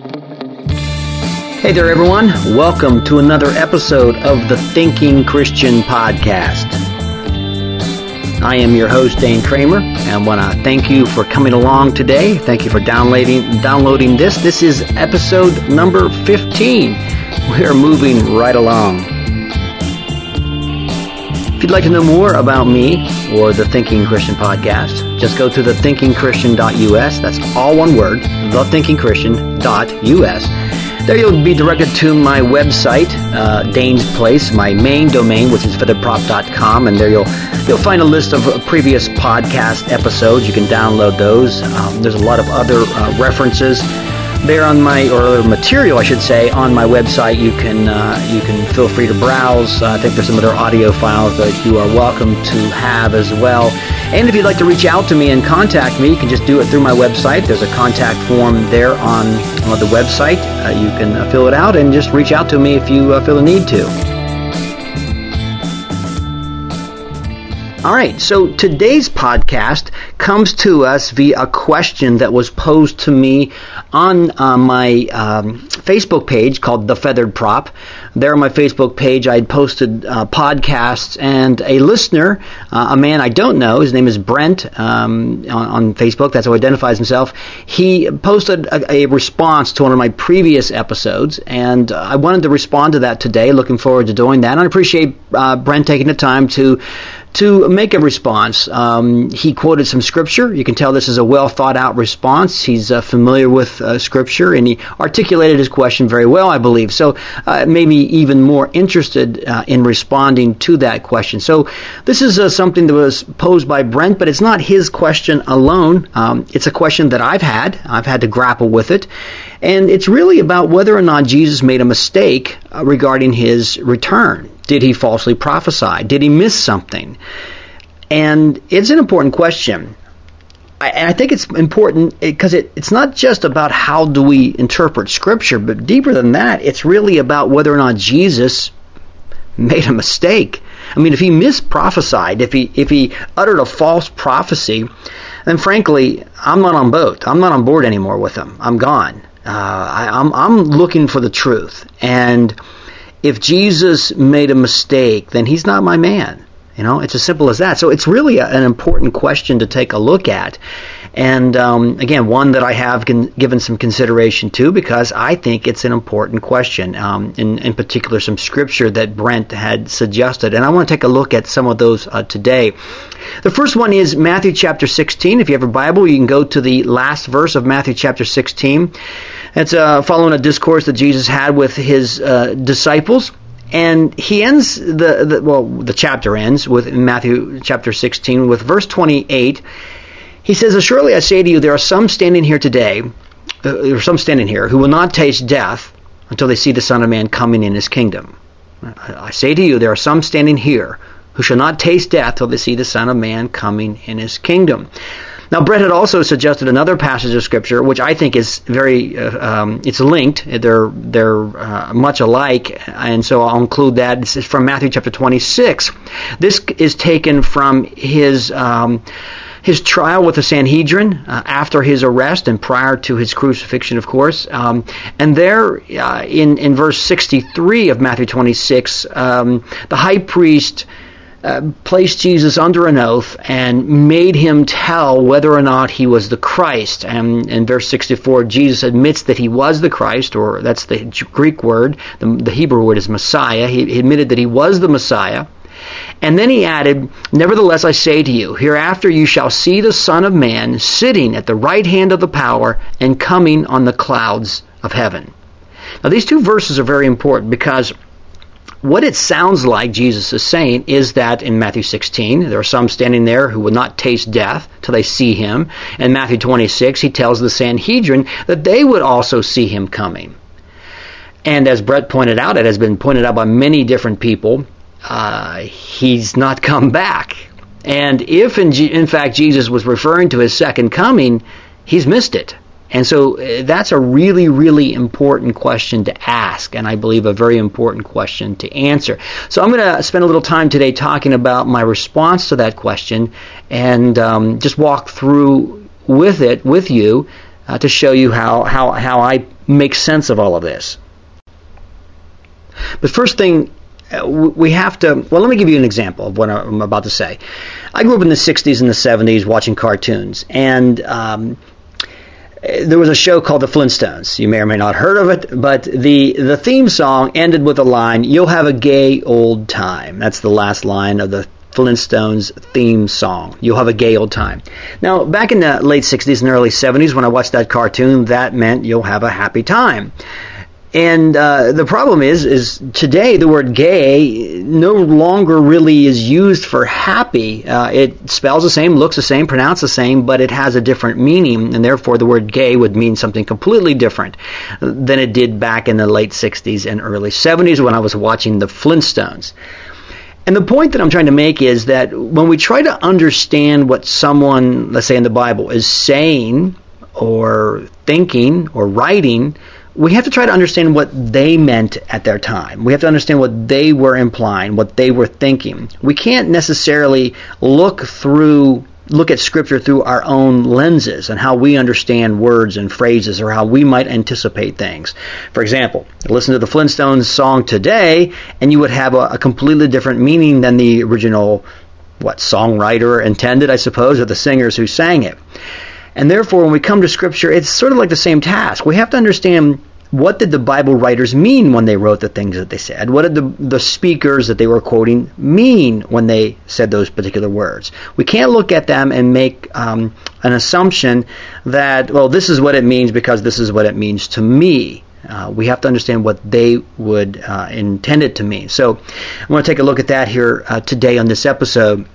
Hey there, everyone. Welcome to another episode of the Thinking Christian Podcast. I am your host, Dane Kramer, and want to thank you for coming along today. Thank you for downloading downloading this. This is episode number 15. We are moving right along. If you'd like to know more about me or the Thinking Christian podcast, just go to thethinkingchristian.us. That's all one word, thethinkingchristian.us there you'll be directed to my website, uh, Dane's Place, my main domain, which is featherprop.com, and there you'll you'll find a list of previous podcast episodes. You can download those. Um, there's a lot of other uh, references there on my or material, I should say, on my website. You can uh, you can feel free to browse. Uh, I think there's some other audio files that you are welcome to have as well. And if you'd like to reach out to me and contact me, you can just do it through my website. There's a contact form there on, on the website. Uh, you can uh, fill it out and just reach out to me if you uh, feel the need to. All right, so today's podcast comes to us via a question that was posed to me on uh, my um, Facebook page called The Feathered Prop. There on my Facebook page, I had posted uh, podcasts, and a listener, uh, a man I don't know, his name is Brent um, on, on, Facebook, that's how he identifies himself, he posted a, a, response to one of my previous episodes, and I wanted to respond to that today. Looking forward to doing that. And I appreciate uh, Brent taking the time to to make a response. Um, he quoted some scripture. You can tell this is a well thought out response. He's uh, familiar with uh, scripture and he articulated his question very well, I believe. So uh, me even more interested uh, in responding to that question. So this is uh, something that was posed by Brent, but it's not his question alone. Um, it's a question that I've had. I've had to grapple with it. And it's really about whether or not Jesus made a mistake uh, regarding his return. Did he falsely prophesy? Did he miss something? And it's an important question. and I think it's important because it, it's not just about how do we interpret Scripture, but deeper than that, it's really about whether or not Jesus made a mistake. I mean, if he misprophesied, if he if he uttered a false prophecy, then frankly, I'm not on boat. I'm not on board anymore with him. I'm gone. Uh, I, I'm I'm looking for the truth, and if Jesus made a mistake, then he's not my man. You know, it's as simple as that. So it's really a, an important question to take a look at. And um, again, one that I have given some consideration to because I think it's an important question. Um, in, in particular, some scripture that Brent had suggested. And I want to take a look at some of those uh, today. The first one is Matthew chapter 16. If you have a Bible, you can go to the last verse of Matthew chapter 16. It's uh, following a discourse that Jesus had with his uh, disciples. And he ends the, the, well, the chapter ends with Matthew chapter 16 with verse 28. He says, Surely I say to you, there are some standing here today, uh, there are some standing here who will not taste death until they see the Son of Man coming in his kingdom. I say to you, there are some standing here who shall not taste death till they see the Son of Man coming in his kingdom. Now, Brent had also suggested another passage of scripture, which I think is very, uh, um, it's linked. They're they're uh, much alike, and so I'll include that. This is from Matthew chapter 26. This is taken from his. Um, his trial with the Sanhedrin uh, after his arrest and prior to his crucifixion, of course. Um, and there, uh, in in verse 63 of Matthew 26, um, the high priest uh, placed Jesus under an oath and made him tell whether or not he was the Christ. And in verse 64, Jesus admits that he was the Christ, or that's the Greek word. The, the Hebrew word is Messiah. He, he admitted that he was the Messiah. And then he added, Nevertheless, I say to you, hereafter you shall see the Son of Man sitting at the right hand of the power and coming on the clouds of heaven. Now, these two verses are very important because what it sounds like Jesus is saying is that in Matthew 16, there are some standing there who will not taste death till they see him. In Matthew 26, he tells the Sanhedrin that they would also see him coming. And as Brent pointed out, it has been pointed out by many different people, uh, he's not come back. And if in, G- in fact Jesus was referring to his second coming, he's missed it. And so uh, that's a really, really important question to ask, and I believe a very important question to answer. So I'm going to spend a little time today talking about my response to that question and um, just walk through with it with you uh, to show you how, how, how I make sense of all of this. But first thing, uh, we have to. Well, let me give you an example of what I'm about to say. I grew up in the '60s and the '70s watching cartoons, and um, there was a show called The Flintstones. You may or may not have heard of it, but the the theme song ended with a line, "You'll have a gay old time." That's the last line of the Flintstones theme song. You'll have a gay old time. Now, back in the late 60s and early 70s, when I watched that cartoon, that meant you'll have a happy time. And uh, the problem is, is today the word "gay" no longer really is used for happy. Uh, it spells the same, looks the same, pronounced the same, but it has a different meaning, and therefore the word "gay" would mean something completely different than it did back in the late '60s and early '70s when I was watching the Flintstones. And the point that I'm trying to make is that when we try to understand what someone, let's say in the Bible, is saying or thinking or writing, we have to try to understand what they meant at their time. We have to understand what they were implying, what they were thinking. We can't necessarily look through look at scripture through our own lenses and how we understand words and phrases or how we might anticipate things. For example, listen to the Flintstones song today and you would have a, a completely different meaning than the original what songwriter intended, I suppose, or the singers who sang it. And therefore, when we come to Scripture, it's sort of like the same task. We have to understand what did the Bible writers mean when they wrote the things that they said? What did the, the speakers that they were quoting mean when they said those particular words? We can't look at them and make um, an assumption that, well, this is what it means because this is what it means to me. Uh, we have to understand what they would uh, intend it to mean. So I want to take a look at that here uh, today on this episode.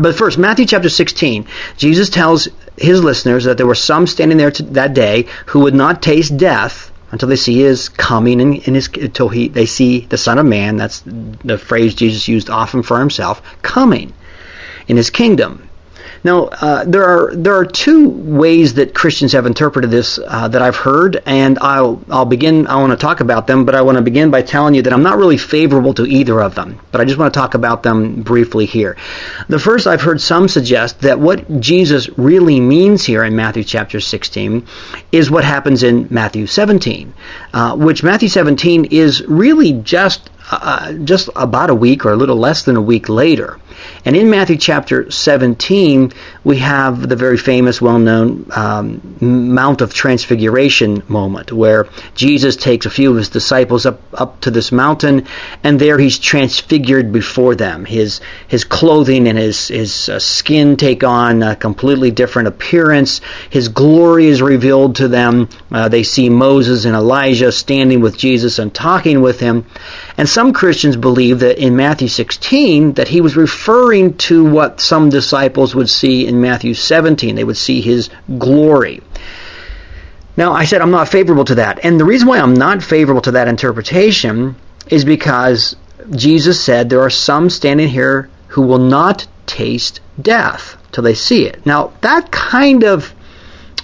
But first, Matthew chapter 16, Jesus tells his listeners that there were some standing there that day who would not taste death until they see his coming in, in his until he they see the Son of Man. That's the phrase Jesus used often for himself, coming in his kingdom. Now, uh, there are there are two ways that Christians have interpreted this uh, that I've heard, and I'll I'll begin. I want to talk about them, but I want to begin by telling you that I'm not really favorable to either of them. But I just want to talk about them briefly here. The first, I've heard some suggest that what Jesus really means here in Matthew chapter 16 is what happens in Matthew 17, uh, which Matthew 17 is really just uh, just about a week or a little less than a week later. And in Matthew chapter 17, we have the very famous, well known um, Mount of Transfiguration moment where Jesus takes a few of his disciples up, up to this mountain, and there he's transfigured before them. His, his clothing and his, his uh, skin take on a completely different appearance. His glory is revealed to them. Uh, they see Moses and Elijah standing with Jesus and talking with him. And some Christians believe that in Matthew 16 that he was referring to what some disciples would see in Matthew 17. They would see his glory. Now, I said I'm not favorable to that. And the reason why I'm not favorable to that interpretation is because Jesus said there are some standing here who will not taste death till they see it. Now, that kind of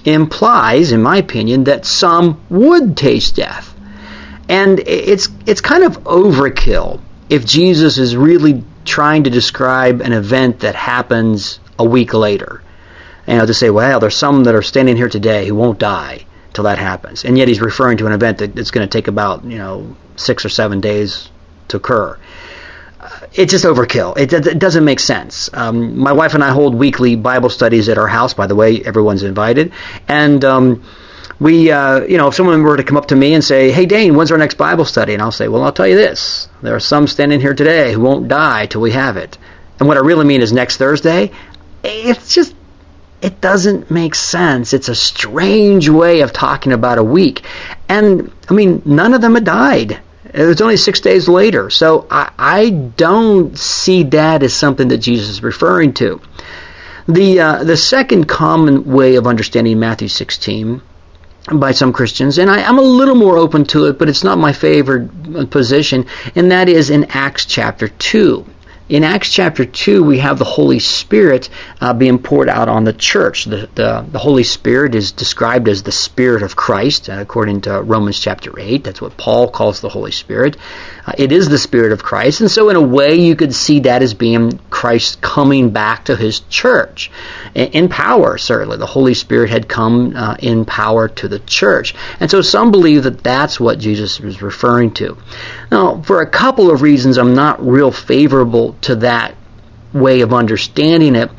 implies, in my opinion, that some would taste death. And it's it's kind of overkill if Jesus is really trying to describe an event that happens a week later. And know, to say, well, there's some that are standing here today who won't die till that happens. And yet he's referring to an event that, that's going to take about, you know, six or seven days to occur. Uh, it's just overkill. It, it, doesn't make sense. Um, my wife and I hold weekly Bible studies at our house. By the way, everyone's invited. And um, we, uh, you know, if someone were to come up to me and say, "Hey, Dane, when's our next Bible study?" and I'll say, "Well, I'll tell you this: there are some standing here today who won't die till we have it." And what I really mean is next Thursday it's just it doesn't make sense. It's a strange way of talking about a week. And I mean, none of them had died. It was only six days later. So I, I don't see that as something that Jesus is referring to. The, uh, the second common way of understanding Matthew 16 by some Christians, and I, am a little more open to it, but it's not my favorite position, and that is in Acts chapter 2. in Acts chapter 2, we have the Holy Spirit uh, being poured out on the church. The, the, the, Holy Spirit is described as the Spirit of Christ, uh, according to Romans chapter 8. That's what Paul calls the Holy Spirit. Uh, it is the Spirit of Christ. And so, in a way, you could see that as being Christ coming back to his church in, power, certainly. The Holy Spirit had come uh, in power to the church. And so, some believe that that's what Jesus was referring to. Now, for a couple of reasons, I'm not real favorable to that way of understanding it.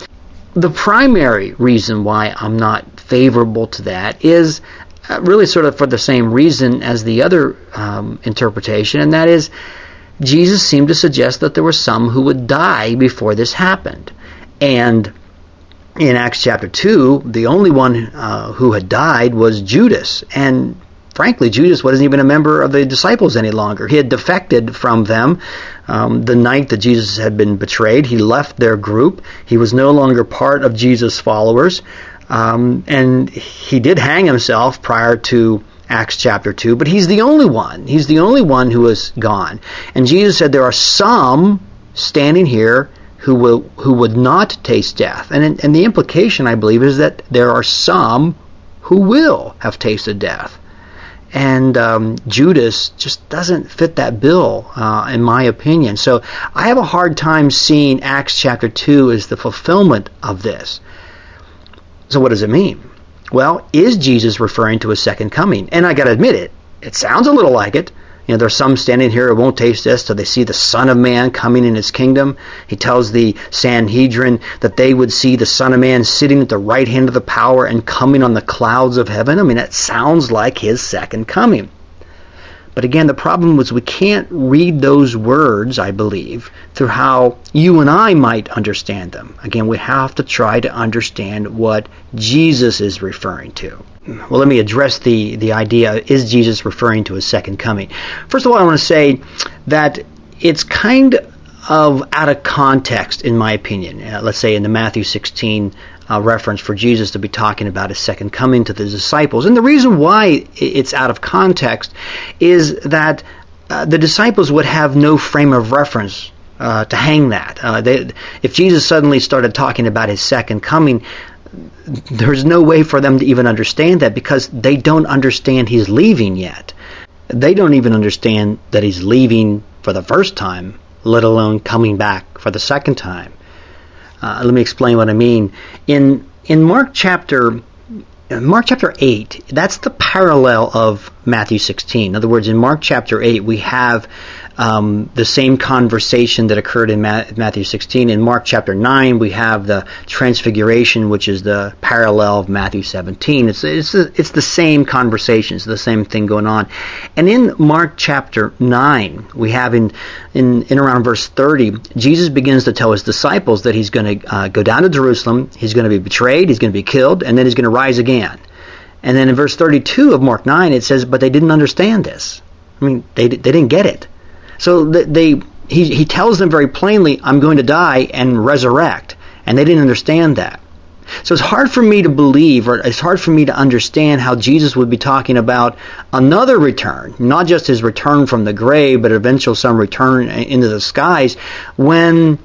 The primary reason why I'm not favorable to that is uh, really sort of for the same reason as the other um, interpretation, and that is Jesus seemed to suggest that there were some who would die before this happened. And in Acts chapter 2, the only one uh, who had died was Judas. And frankly, Judas wasn't even a member of the disciples any longer. He had defected from them um, the night that Jesus had been betrayed. He left their group. He was no longer part of Jesus' followers. Um, and he did hang himself prior to Acts chapter 2, but he's the only one. He's the only one who is gone. And Jesus said there are some standing here who will who would not taste death. And and the implication I believe is that there are some who will have tasted death and um, Judas just doesn't fit that bill, uh, in my opinion. So I have a hard time seeing Acts chapter 2 as the fulfillment of this. So what does it mean? Well, is Jesus referring to a second coming? And I got to admit it, it sounds a little like it. You know, there's some standing here who won't taste this till they see the Son of Man coming in his kingdom. He tells the Sanhedrin that they would see the Son of Man sitting at the right hand of the power and coming on the clouds of heaven. I mean, that sounds like his second coming. But again, the problem was we can't read those words, I believe, through how you and I might understand them. Again, we have to try to understand what Jesus is referring to. Well, let me address the, the idea is Jesus referring to his second coming? First of all, I want to say that it's kind of out of context, in my opinion. Uh, let's say in the Matthew 16 uh, reference for Jesus to be talking about his second coming to the disciples. And the reason why it's out of context is that uh, the disciples would have no frame of reference uh, to hang that. Uh, they, if Jesus suddenly started talking about his second coming, there's no way for them to even understand that because they don't understand he's leaving yet. They don't even understand that he's leaving for the first time, let alone coming back for the second time. Uh, let me explain what I mean. In in Mark chapter Mark chapter 8, that's the parallel of Matthew 16. In other words, in Mark chapter 8, we have um, the same conversation that occurred in Matthew 16. In Mark chapter 9, we have the transfiguration, which is the parallel of Matthew 17. It's, it's, it's the same conversation, it's the same thing going on. And in Mark chapter 9, we have in, in, in around verse 30, Jesus begins to tell his disciples that he's going to uh, go down to Jerusalem, he's going to be betrayed, he's going to be killed, and then he's going to rise again. And then in verse 32 of Mark 9, it says, But they didn't understand this. I mean, they, they didn't get it. So they he he tells them very plainly, "I'm going to die and resurrect," and they didn't understand that. So it's hard for me to believe, or it's hard for me to understand how Jesus would be talking about another return, not just his return from the grave, but eventual some return into the skies, when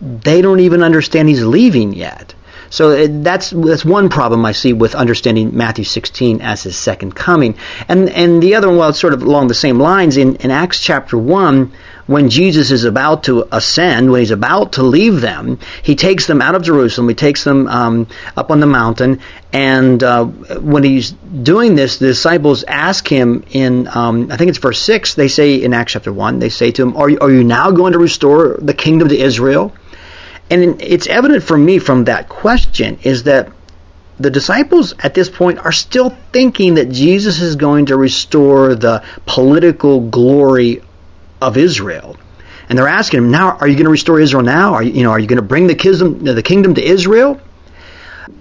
they don't even understand he's leaving yet. So that's that's one problem I see with understanding Matthew 16 as his second coming. And and the other one, well, it's sort of along the same lines in, in Acts chapter 1, when Jesus is about to ascend, when he's about to leave them, he takes them out of Jerusalem, he takes them um, up on the mountain, and uh, when he's doing this, the disciples ask him in, um, I think it's verse 6, they say in Acts chapter 1, they say to him, Are you, are you now going to restore the kingdom to Israel? And it's evident for me from that question is that the disciples at this point are still thinking that Jesus is going to restore the political glory of Israel. And they're asking him, now, are you going to restore Israel now? Are you, you know, are you going to bring the kingdom, the kingdom to Israel?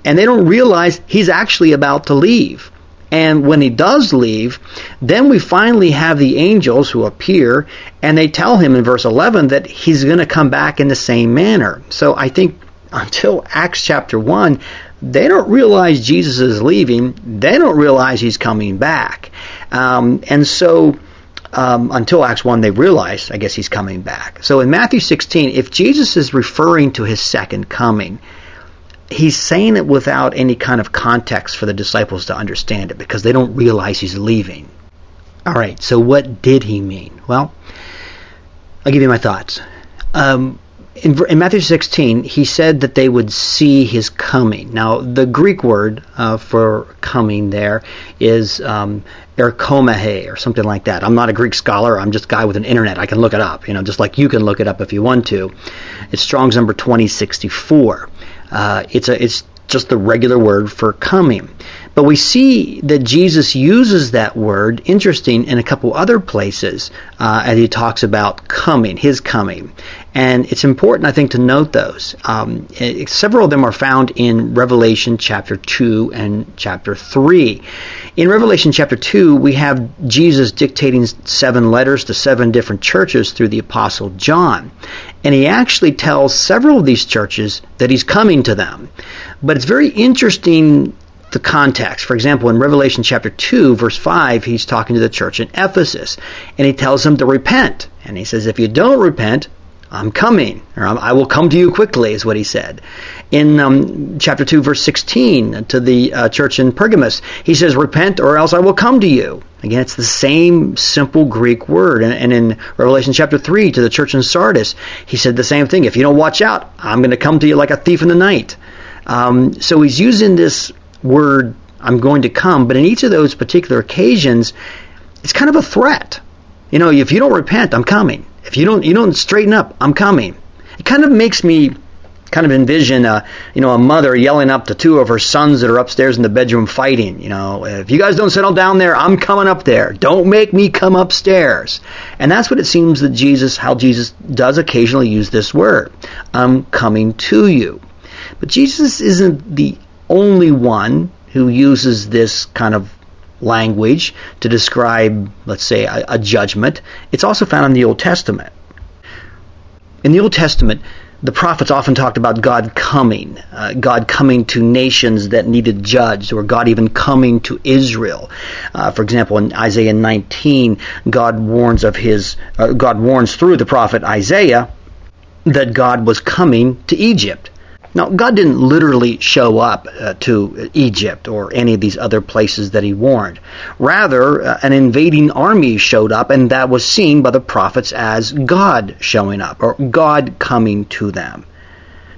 And they don't realize he's actually about to leave. And when he does leave, then we finally have the angels who appear and they tell him in verse 11 that he's going to come back in the same manner. So I think until Acts chapter 1, they don't realize Jesus is leaving. They don't realize he's coming back. Um, and so um, until Acts 1, they realize, I guess, he's coming back. So in Matthew 16, if Jesus is referring to his second coming, he's saying it without any kind of context for the disciples to understand it because they don't realize he's leaving. All right, so what did he mean? Well, I'll give you my thoughts. Um, in, in, Matthew 16, he said that they would see his coming. Now, the Greek word uh, for coming there is um, erchomai or something like that. I'm not a Greek scholar. I'm just a guy with an internet. I can look it up, you know, just like you can look it up if you want to. It's Strong's number 2064. Uh, it's a it's just the regular word for coming. But we see that Jesus uses that word, interesting, in a couple other places uh, as he talks about coming, his coming. And it's important, I think, to note those. Um, it, several of them are found in Revelation chapter 2 and chapter 3. In Revelation chapter 2, we have Jesus dictating seven letters to seven different churches through the Apostle John. And he actually tells several of these churches that he's coming to them. But it's very interesting the context. For example, in Revelation chapter 2, verse 5, he's talking to the church in Ephesus, and he tells them to repent. And he says, if you don't repent, I'm coming, or I will come to you quickly, is what he said. In um, chapter 2, verse 16, to the uh, church in Pergamos, he says, Repent, or else I will come to you. Again, it's the same simple Greek word. And, and in Revelation chapter 3, to the church in Sardis, he said the same thing. If you don't watch out, I'm going to come to you like a thief in the night. Um, so he's using this word, I'm going to come, but in each of those particular occasions, it's kind of a threat. You know, if you don't repent, I'm coming. If you don't you don't straighten up, I'm coming. It kind of makes me kind of envision a you know a mother yelling up to two of her sons that are upstairs in the bedroom fighting. You know, if you guys don't settle down there, I'm coming up there. Don't make me come upstairs. And that's what it seems that Jesus, how Jesus does occasionally use this word. I'm coming to you. But Jesus isn't the only one who uses this kind of language to describe, let's say, a, a judgment. It's also found in the Old Testament. In the Old Testament, the prophets often talked about God coming, uh, God coming to nations that needed judged, or God even coming to Israel. Uh, for example, in Isaiah 19, God warns of his, uh, God warns through the prophet Isaiah that God was coming to Egypt. Now, God didn't literally show up uh, to Egypt or any of these other places that he warned. Rather, uh, an invading army showed up, and that was seen by the prophets as God showing up or God coming to them.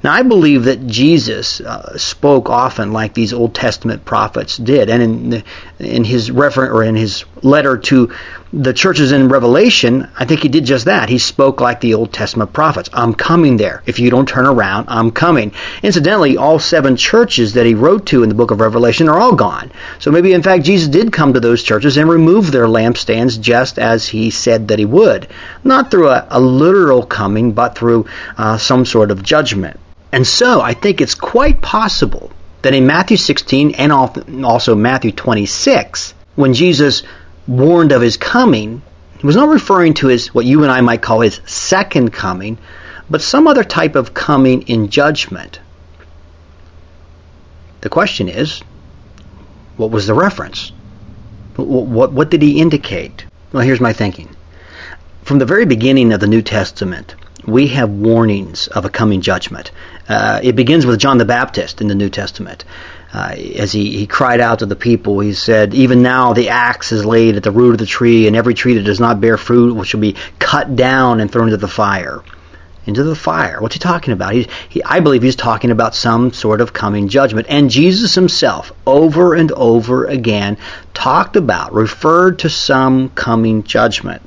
Now, I believe that Jesus uh, spoke often like these Old Testament prophets did, and in in his refer or in his letter to the churches in Revelation, I think he did just that. He spoke like the Old Testament prophets. I'm coming there. If you don't turn around, I'm coming. Incidentally, all seven churches that he wrote to in the book of Revelation are all gone. So maybe, in fact, Jesus did come to those churches and remove their lampstands just as he said that he would. Not through a, a literal coming, but through uh, some sort of judgment. And so I think it's quite possible that in Matthew 16 and also Matthew 26, when Jesus warned of his coming, he was not referring to his what you and I might call his second coming, but some other type of coming in judgment. The question is, what was the reference? What, what, what did he indicate? Well, here's my thinking. From the very beginning of the New Testament, we have warnings of a coming judgment. Uh, it begins with John the Baptist in the New Testament. Uh, as he, he cried out to the people, he said, Even now the axe is laid at the root of the tree, and every tree that does not bear fruit shall be cut down and thrown into the fire. Into the fire. What's he talking about? He, he, I believe he's talking about some sort of coming judgment. And Jesus himself, over and over again, talked about, referred to some coming judgment.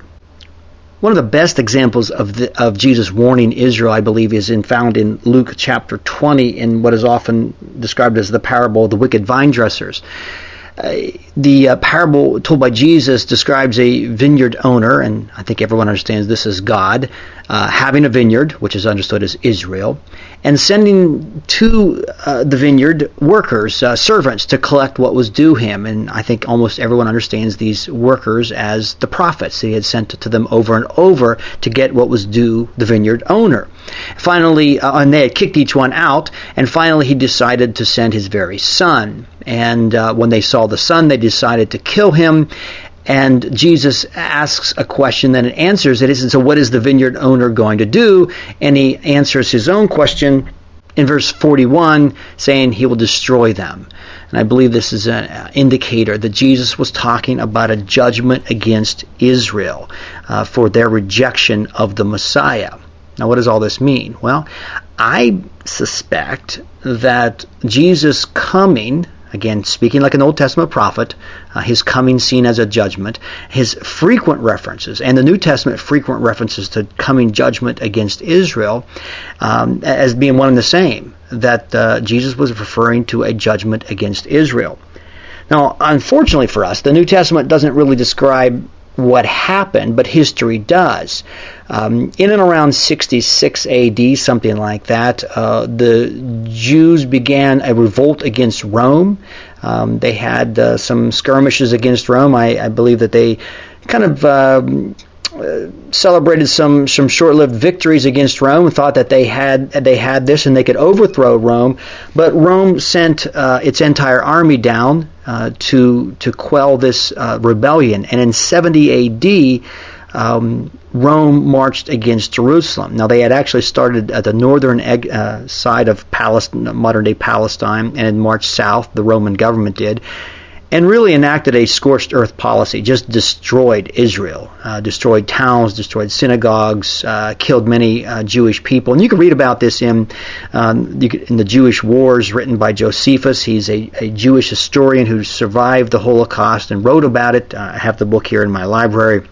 One of the best examples of the, of Jesus warning Israel, I believe, is in, found in Luke chapter 20 in what is often described as the parable of the wicked vine dressers. Uh, the uh, parable told by Jesus describes a vineyard owner, and I think everyone understands this as God, uh, having a vineyard, which is understood as Israel, and sending to uh, the vineyard workers, uh, servants, to collect what was due him. And I think almost everyone understands these workers as the prophets. He had sent to them over and over to get what was due the vineyard owner. Finally, uh, and they had kicked each one out, and finally he decided to send his very son. And uh, when they saw the son, they decided to kill him And Jesus asks a question, then it answers it. Says, So, what is the vineyard owner going to do? And he answers his own question in verse 41, saying he will destroy them. And I believe this is an indicator that Jesus was talking about a judgment against Israel uh, for their rejection of the Messiah. Now, what does all this mean? Well, I suspect that Jesus coming Again, speaking like an Old Testament prophet, uh, his coming seen as a judgment, his frequent references, and the New Testament frequent references to coming judgment against Israel um, as being one and the same, that uh, Jesus was referring to a judgment against Israel. Now, unfortunately for us, the New Testament doesn't really describe what happened, but history does. Um, in and around 66 AD, something like that, uh, the Jews began a revolt against Rome. Um, they had uh, some skirmishes against Rome. I, I, believe that they kind of um, uh, celebrated some some short-lived victories against Rome. Thought that they had they had this and they could overthrow Rome, but Rome sent uh, its entire army down uh, to to quell this uh, rebellion. And in 70 A.D. Um, Rome marched against Jerusalem. Now they had actually started at the northern uh, side of Palestine, modern day Palestine, and had marched south. The Roman government did, and really enacted a scorched earth policy, just destroyed Israel, uh, destroyed towns, destroyed synagogues, uh, killed many uh, Jewish people. And you can read about this in, um, in the Jewish Wars written by Josephus. He's a, a, Jewish historian who survived the Holocaust and wrote about it. Uh, I have the book here in my library.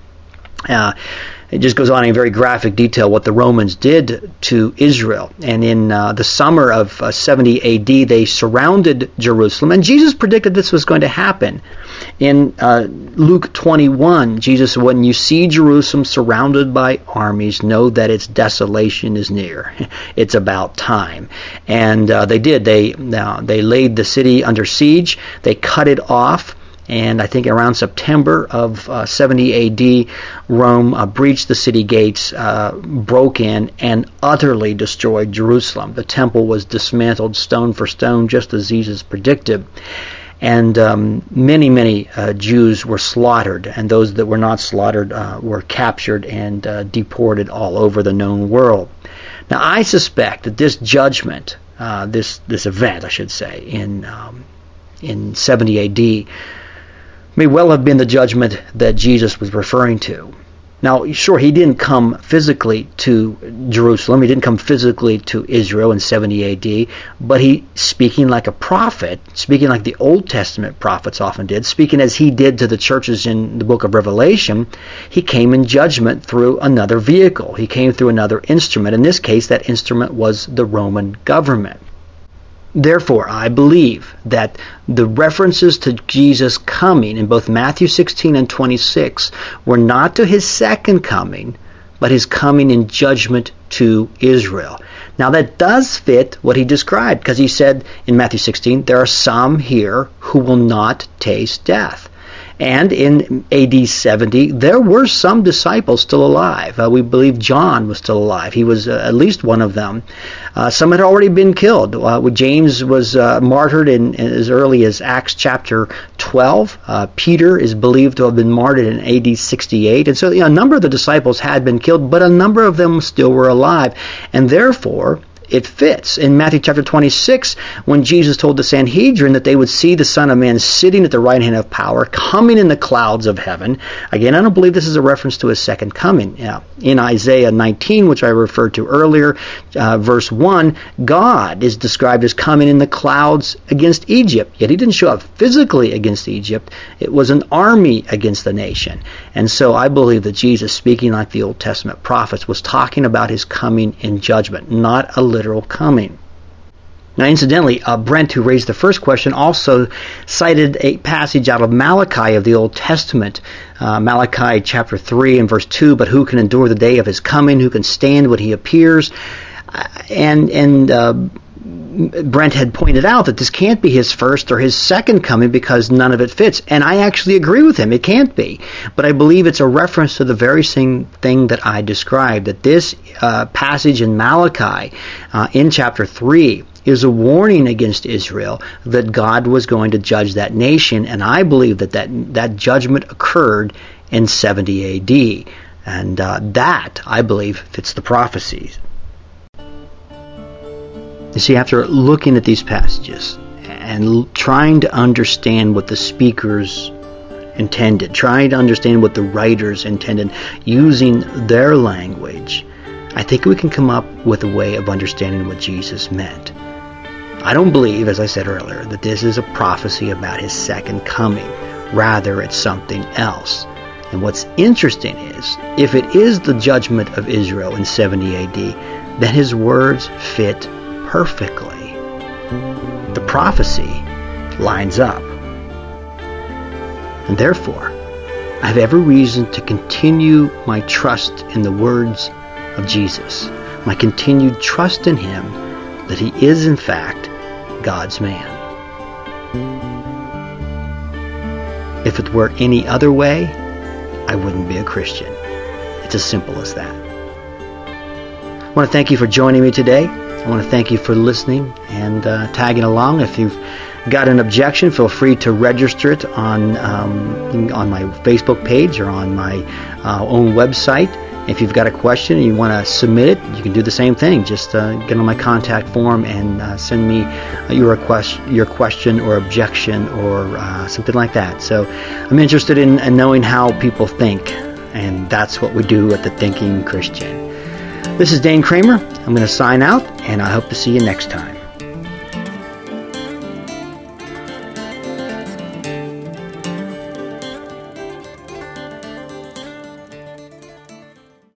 It just goes on in very graphic detail what the Romans did to Israel. And in uh, the summer of uh, 70 AD, they surrounded Jerusalem. And Jesus predicted this was going to happen. In uh, Luke 21, Jesus said, When you see Jerusalem surrounded by armies, know that its desolation is near. it's about time. And uh, they did. They, uh, they laid the city under siege, they cut it off and I think around September of uh, 70 AD, Rome uh, breached the city gates, uh, broke in, and utterly destroyed Jerusalem. The temple was dismantled stone for stone, just as Jesus predicted. And um, many, many uh, Jews were slaughtered, and those that were not slaughtered uh, were captured and uh, deported all over the known world. Now, I suspect that this judgment, this this event, I should say, in um, in 70 AD, may well have been the judgment that Jesus was referring to. Now, sure, he didn't come physically to Jerusalem. He didn't come physically to Israel in 70 AD, but he, speaking like a prophet, speaking like the Old Testament prophets often did, speaking as he did to the churches in the book of Revelation, he came in judgment through another vehicle. He came through another instrument. In this case, that instrument was the Roman government. Therefore, I believe that the references to Jesus coming in both Matthew 16 and 26 were not to his second coming, but his coming in judgment to Israel. Now that does fit what he described because he said in Matthew 16, there are some here who will not taste death. And in AD 70, there were some disciples still alive. Uh, we believe John was still alive. He was uh, at least one of them. Uh, some had already been killed. Uh, James was uh, martyred in, in, as early as Acts chapter 12. Uh, Peter is believed to have been martyred in AD 68. And so you know, a number of the disciples had been killed, but a number of them still were alive. And therefore, it fits. In Matthew chapter 26, when Jesus told the Sanhedrin that they would see the Son of Man sitting at the right hand of power, coming in the clouds of heaven. Again, I don't believe this is a reference to his second coming. In Isaiah 19, which I referred to earlier, uh, verse 1, God is described as coming in the clouds against Egypt. Yet he didn't show up physically against Egypt. It was an army against the nation. And so I believe that Jesus, speaking like the Old Testament prophets, was talking about his coming in judgment, not a literal coming. Now, incidentally, uh, Brent, who raised the first question, also cited a passage out of Malachi of the Old Testament, uh, Malachi chapter 3 and verse 2, but who can endure the day of his coming? Who can stand when he appears? Uh, and, and, uh, Brent had pointed out that this can't be his first or his second coming because none of it fits. And I actually agree with him. It can't be. But I believe it's a reference to the very same thing that I described, that this uh, passage in Malachi uh, in chapter 3 is a warning against Israel that God was going to judge that nation, and I believe that that, that judgment occurred in 70 AD. And uh, that, I believe, fits the prophecies. You see, after looking at these passages and trying to understand what the speakers intended, trying to understand what the writers intended, using their language, I think we can come up with a way of understanding what Jesus meant. I don't believe, as I said earlier, that this is a prophecy about his second coming. Rather, it's something else. And what's interesting is, if it is the judgment of Israel in 70 AD, then his words fit perfectly. The prophecy lines up. And therefore, I have every reason to continue my trust in the words of Jesus, my continued trust in him that he is in fact God's man. If it were any other way, I wouldn't be a Christian. It's as simple as that. I want to thank you for joining me today. I want to thank you for listening and uh, tagging along. If you've got an objection, feel free to register it on um, on my Facebook page or on my uh, own website. If you've got a question and you want to submit it, you can do the same thing. Just uh, get on my contact form and uh, send me your request, your question or objection or uh, something like that. So I'm interested in, in knowing how people think, and that's what we do at the Thinking Christian. This is Dane Kramer. I'm going to sign out, and I hope to see you next time.